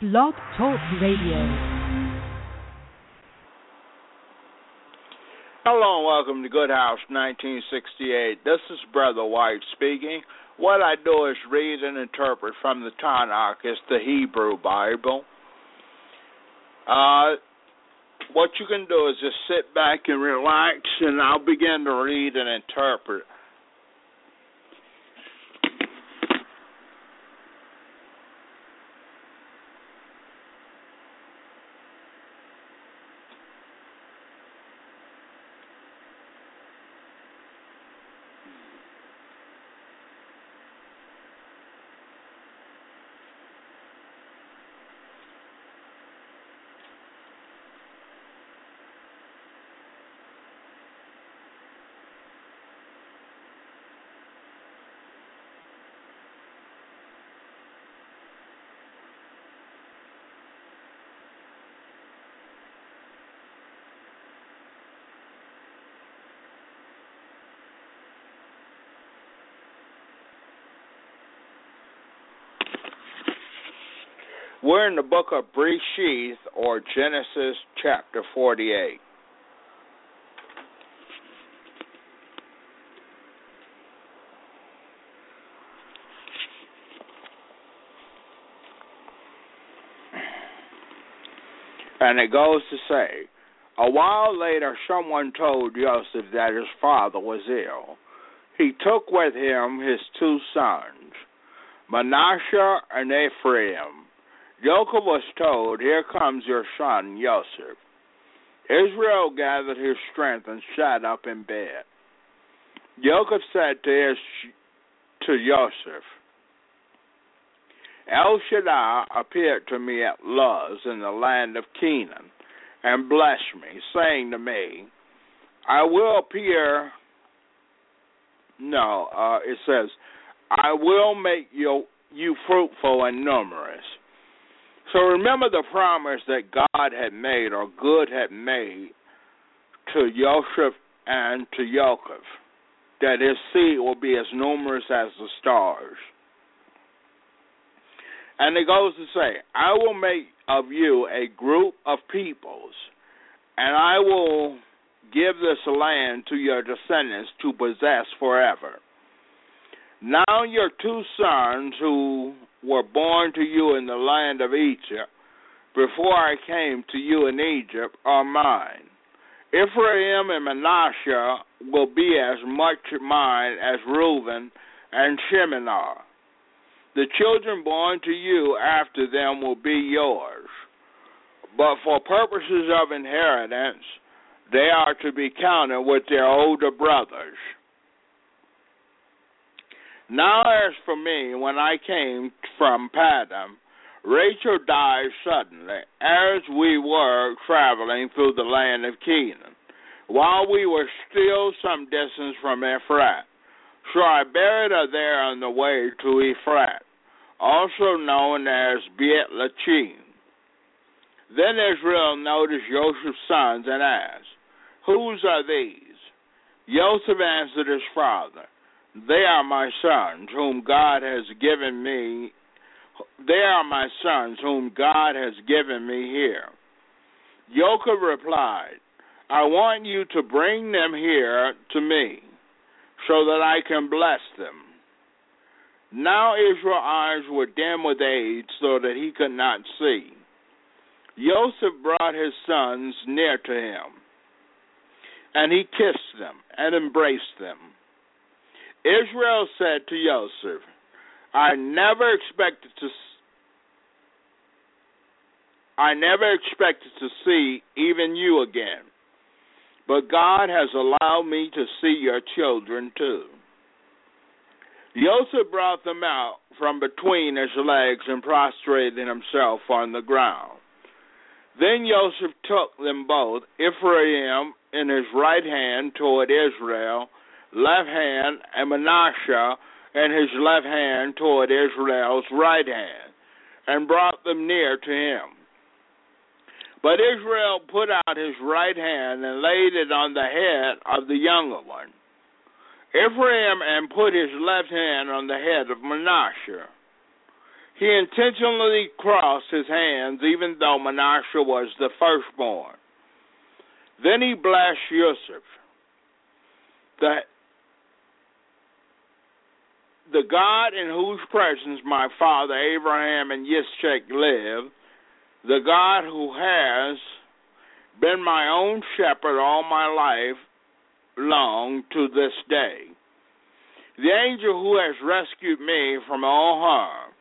Blog Talk Radio. Hello and welcome to Good House 1968. This is Brother White speaking. What I do is read and interpret from the Tanakh, it's the Hebrew Bible. Uh, what you can do is just sit back and relax, and I'll begin to read and interpret. We're in the book of Breshith, or Genesis chapter 48. And it goes to say, a while later, someone told Joseph that his father was ill. He took with him his two sons, Manasseh and Ephraim. Jacob was told, Here comes your son, Joseph. Israel gathered his strength and sat up in bed. Jacob said to, his, to Joseph, El Shaddai appeared to me at Luz in the land of Canaan and blessed me, saying to me, I will appear. No, uh, it says, I will make you, you fruitful and numerous. So remember the promise that God had made or good had made to Joseph and to Jacob, that his seed will be as numerous as the stars. And it goes to say, I will make of you a group of peoples, and I will give this land to your descendants to possess forever. Now your two sons who were born to you in the land of Egypt, before I came to you in Egypt, are mine. Ephraim and Manasseh will be as much mine as Reuben and Shimon are. The children born to you after them will be yours. But for purposes of inheritance, they are to be counted with their older brothers. Now, as for me, when I came from Padam, Rachel died suddenly as we were traveling through the land of Canaan, while we were still some distance from Ephrat. So I buried her there on the way to Ephrat, also known as Beit Lachim. Then Israel noticed Joseph's sons and asked, Whose are these? Joseph answered his father, They are my sons, whom God has given me. They are my sons, whom God has given me here. Jacob replied, I want you to bring them here to me, so that I can bless them. Now Israel's eyes were dim with age, so that he could not see. Joseph brought his sons near to him, and he kissed them and embraced them. Israel said to Joseph, I never expected to I never expected to see even you again. But God has allowed me to see your children too. Joseph brought them out from between his legs and prostrated himself on the ground. Then Joseph took them both, Ephraim in his right hand toward Israel, left hand, and Manasseh and his left hand toward Israel's right hand, and brought them near to him. But Israel put out his right hand and laid it on the head of the younger one. Ephraim and put his left hand on the head of Manasseh. He intentionally crossed his hands, even though Manasseh was the firstborn. Then he blessed Yusuf, the, the God in whose presence my father Abraham and Yitzchak live, the God who has been my own shepherd all my life long to this day. The angel who has rescued me from all harm,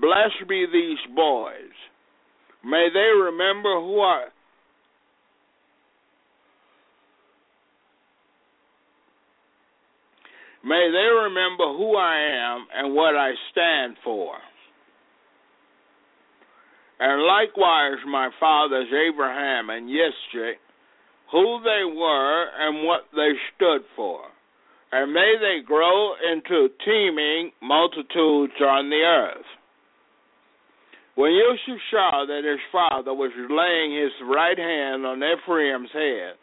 blessed be these boys. May they remember who I May they remember who I am and what I stand for. And likewise, my fathers Abraham and Yitzchak, who they were and what they stood for. And may they grow into teeming multitudes on the earth. When Yusuf saw that his father was laying his right hand on Ephraim's head,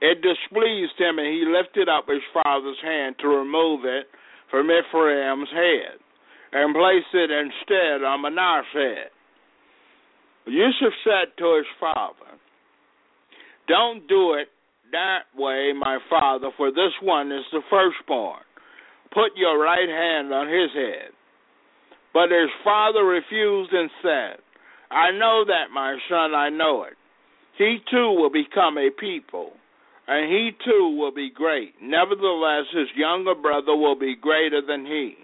it displeased him, and he lifted up his father's hand to remove it from Ephraim's head and placed it instead on Manasseh's head. Yusuf said to his father, Don't do it that way, my father, for this one is the firstborn. Put your right hand on his head. But his father refused and said, I know that, my son, I know it. He too will become a people and he too will be great. Nevertheless, his younger brother will be greater than he,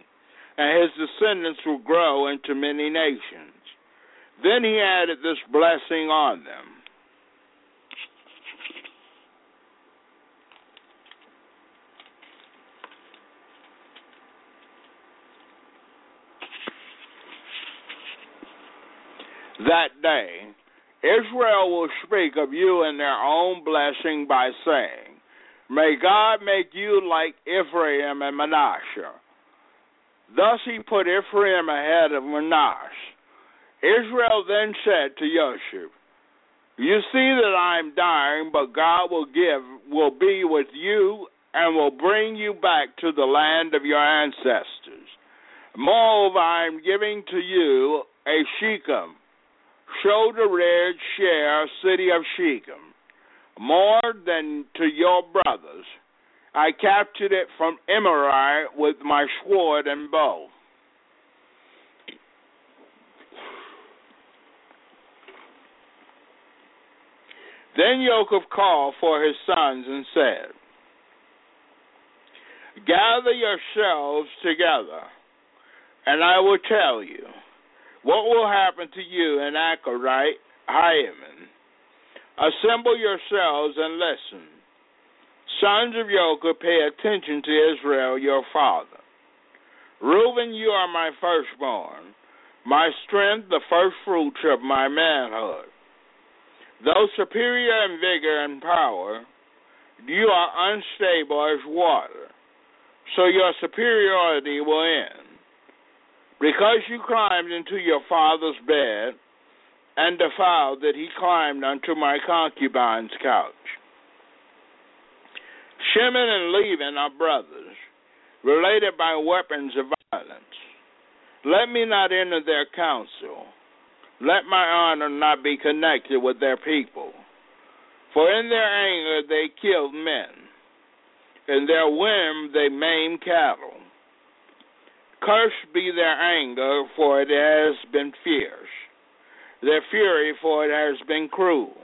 and his descendants will grow into many nations. Then he added this blessing on them. That day, Israel will speak of you in their own blessing by saying, May God make you like Ephraim and Manasseh. Thus he put Ephraim ahead of Manasseh. Israel then said to Yosef, You see that I am dying, but God will give, will be with you, and will bring you back to the land of your ancestors. Moreover, I am giving to you a Shechem shoulder ridge share city of Shechem, more than to your brothers. I captured it from Emori with my sword and bow. Then Yaakov called for his sons and said, Gather yourselves together, and I will tell you. What will happen to you in Acherite, Hiaman? Assemble yourselves and listen. Sons of Jacob, pay attention to Israel, your father. Reuben, you are my firstborn, my strength, the first fruits of my manhood. Though superior in vigor and power, you are unstable as water, so your superiority will end. Because you climbed into your father's bed and defiled that he climbed unto my concubine's couch. Shimon and Laban are brothers, related by weapons of violence. Let me not enter their council. Let my honor not be connected with their people. For in their anger they killed men. In their whim they maimed cattle. Cursed be their anger, for it has been fierce, their fury, for it has been cruel.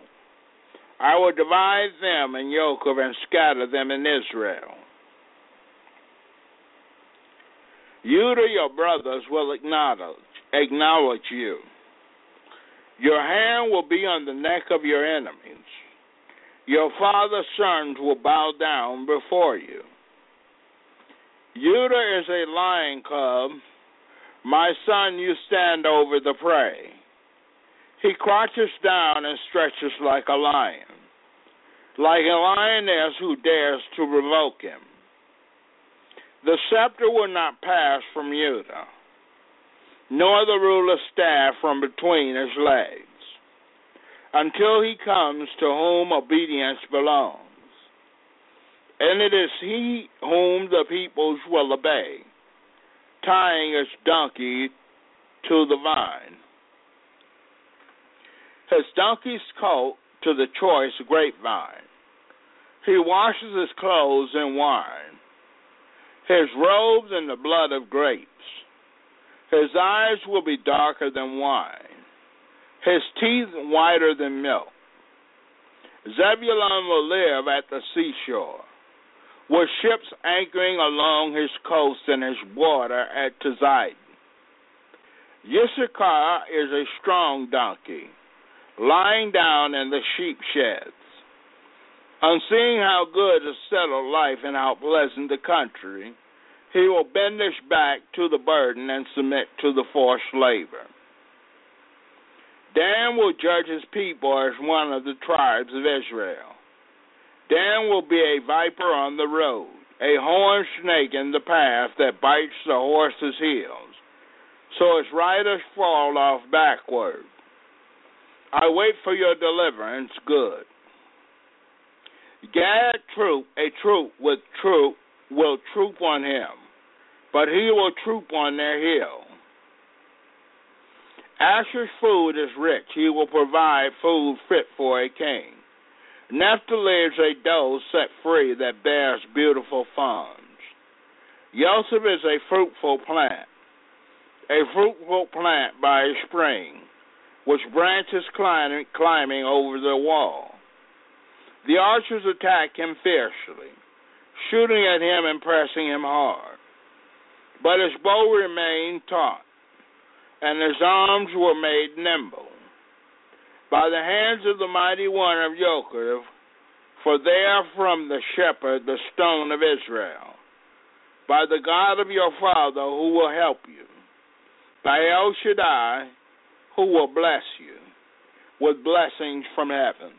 I will divide them in Jacob and scatter them in Israel. You to your brothers will acknowledge, acknowledge you. Your hand will be on the neck of your enemies. Your father's sons will bow down before you. Judah is a lion cub. My son, you stand over the prey. He crouches down and stretches like a lion, like a lioness who dares to provoke him. The scepter will not pass from Judah, nor the ruler's staff from between his legs, until he comes to whom obedience belongs and it is he whom the peoples will obey, tying his donkey to the vine, his donkey's coat to the choice grapevine. He washes his clothes in wine, his robes in the blood of grapes. His eyes will be darker than wine, his teeth whiter than milk. Zebulun will live at the seashore, with ships anchoring along his coast and his border at Tzidon. Issachar is a strong donkey, lying down in the sheep sheds. On seeing how good is settled life and how pleasant the country, he will bend his back to the burden and submit to the forced labor. Dan will judge his people as one of the tribes of Israel. Dan will be a viper on the road, a horned snake in the path that bites the horse's heels, so his riders fall off backward. I wait for your deliverance, good. Gad troop, a troop with troop, will troop on him, but he will troop on their hill. Asher's food is rich. He will provide food fit for a king. Naphtali is a doe set free that bears beautiful fawns. Joseph is a fruitful plant, a fruitful plant by a spring, which branches climbing, climbing over the wall. The archers attack him fiercely, shooting at him and pressing him hard. But his bow remained taut and his arms were made nimble by the hands of the mighty one of Jocheb, for they are from the shepherd, the stone of Israel, by the God of your father who will help you, by El Shaddai who will bless you with blessings from heaven.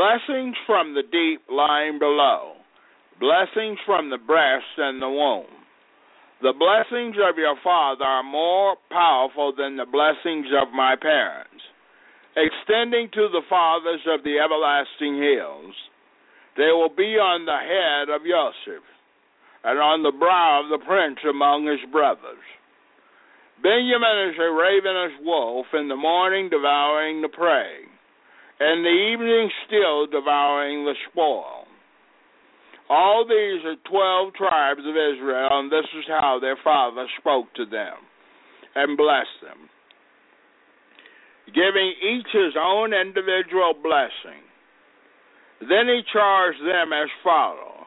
Blessings from the deep lying below. Blessings from the breast and the womb. The blessings of your father are more powerful than the blessings of my parents, extending to the fathers of the everlasting hills. They will be on the head of Joseph, and on the brow of the prince among his brothers. Benjamin is a ravenous wolf, in the morning devouring the prey and the evening still devouring the spoil. All these are twelve tribes of Israel, and this is how their father spoke to them and blessed them, giving each his own individual blessing. Then he charged them as follows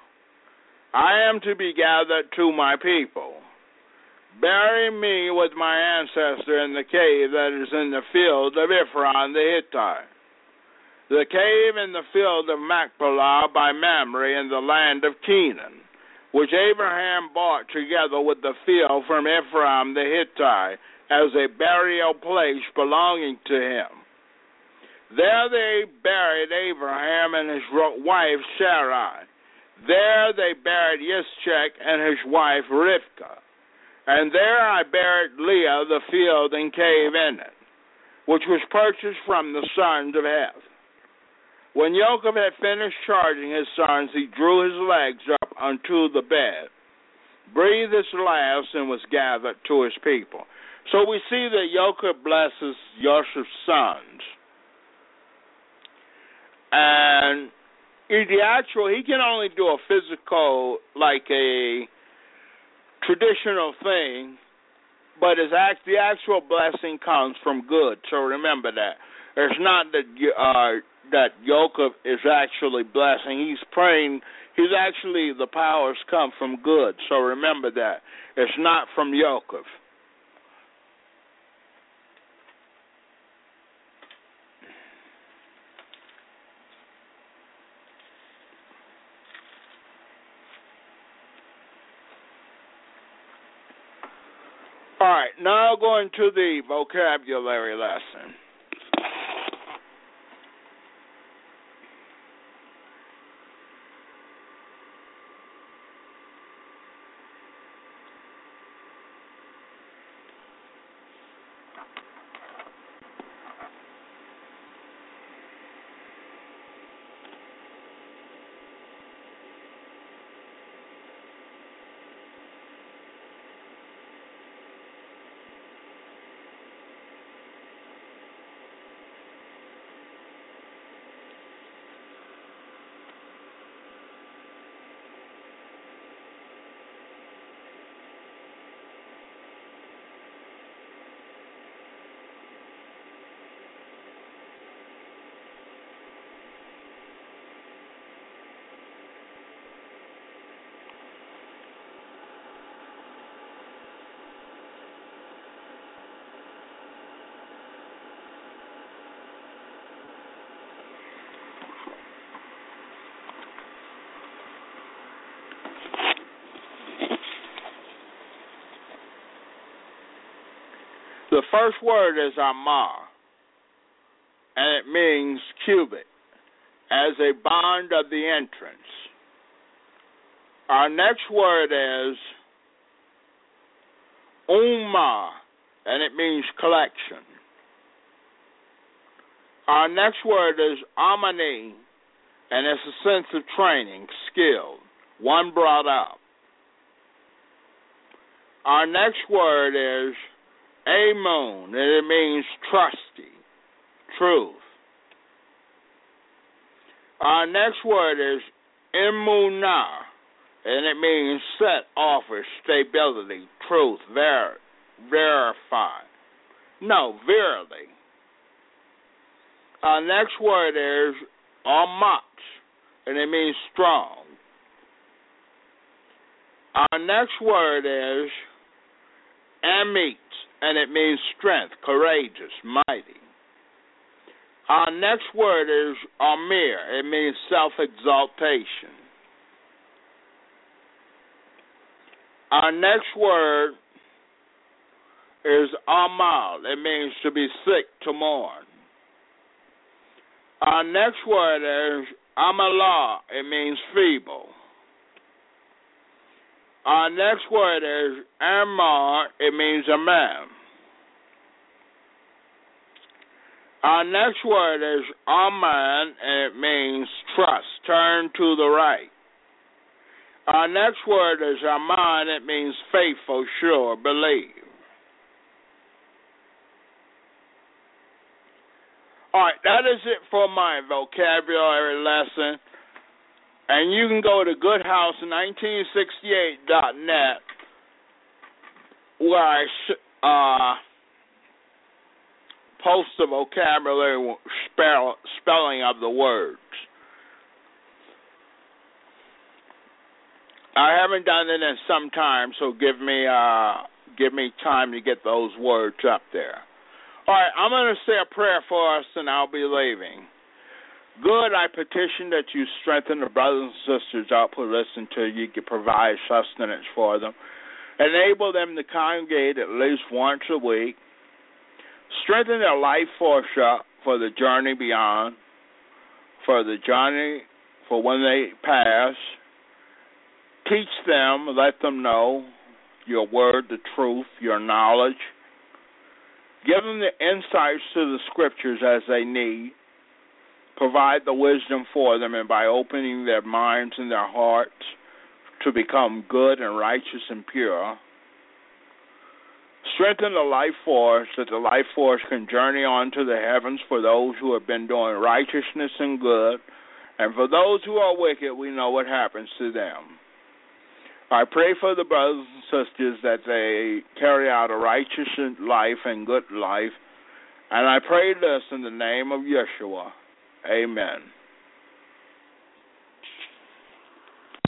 I am to be gathered to my people. Bury me with my ancestor in the cave that is in the field of Ephron the Hittite the cave in the field of Machpelah by Mamre in the land of Canaan, which Abraham bought together with the field from Ephraim the Hittite as a burial place belonging to him. There they buried Abraham and his wife Sarai. There they buried Yitzchak and his wife Rivkah. And there I buried Leah, the field and cave in it, which was purchased from the sons of Heth. When Jacob had finished charging his sons, he drew his legs up unto the bed, breathed his last, and was gathered to his people. So we see that Jacob blesses Joseph's sons. And in the actual, he can only do a physical, like a traditional thing, but his act, the actual blessing comes from good. So remember that. It's not that uh, that Jacob is actually blessing. He's praying. He's actually the powers come from good. So remember that it's not from Jacob. All right, now going to the vocabulary lesson. The first word is Amar, and it means cubit, as a bond of the entrance. Our next word is Umma, and it means collection. Our next word is Amani, and it's a sense of training, skill, one brought up. Our next word is Amun, and it means trusty, truth. Our next word is Imunah, and it means set, offer, stability, truth, ver- verify. No, verily. Our next word is Amat, and it means strong. Our next word is Amit, and it means strength, courageous, mighty. Our next word is Amir, it means self exaltation. Our next word is Amal, it means to be sick, to mourn. Our next word is Amalah, it means feeble. Our next word is Amar, it means a man. Our next word is Aman, it means trust, turn to the right. Our next word is Aman, it means faithful, sure, believe. All right, that is it for my vocabulary lesson. And you can go to goodhouse1968.net where I uh, post the vocabulary spell, spelling of the words. I haven't done it in some time, so give me uh, give me time to get those words up there. All right, I'm going to say a prayer for us, and I'll be leaving. Good, I petition that you strengthen the brothers and sisters out who listen to you, you provide sustenance for them, enable them to congregate at least once a week, strengthen their life force up for the journey beyond, for the journey for when they pass. Teach them, let them know your word, the truth, your knowledge. Give them the insights to the scriptures as they need provide the wisdom for them, and by opening their minds and their hearts to become good and righteous and pure, strengthen the life force that the life force can journey on to the heavens for those who have been doing righteousness and good, and for those who are wicked, we know what happens to them. I pray for the brothers and sisters that they carry out a righteous life and good life, and I pray this in the name of Yeshua. Amen.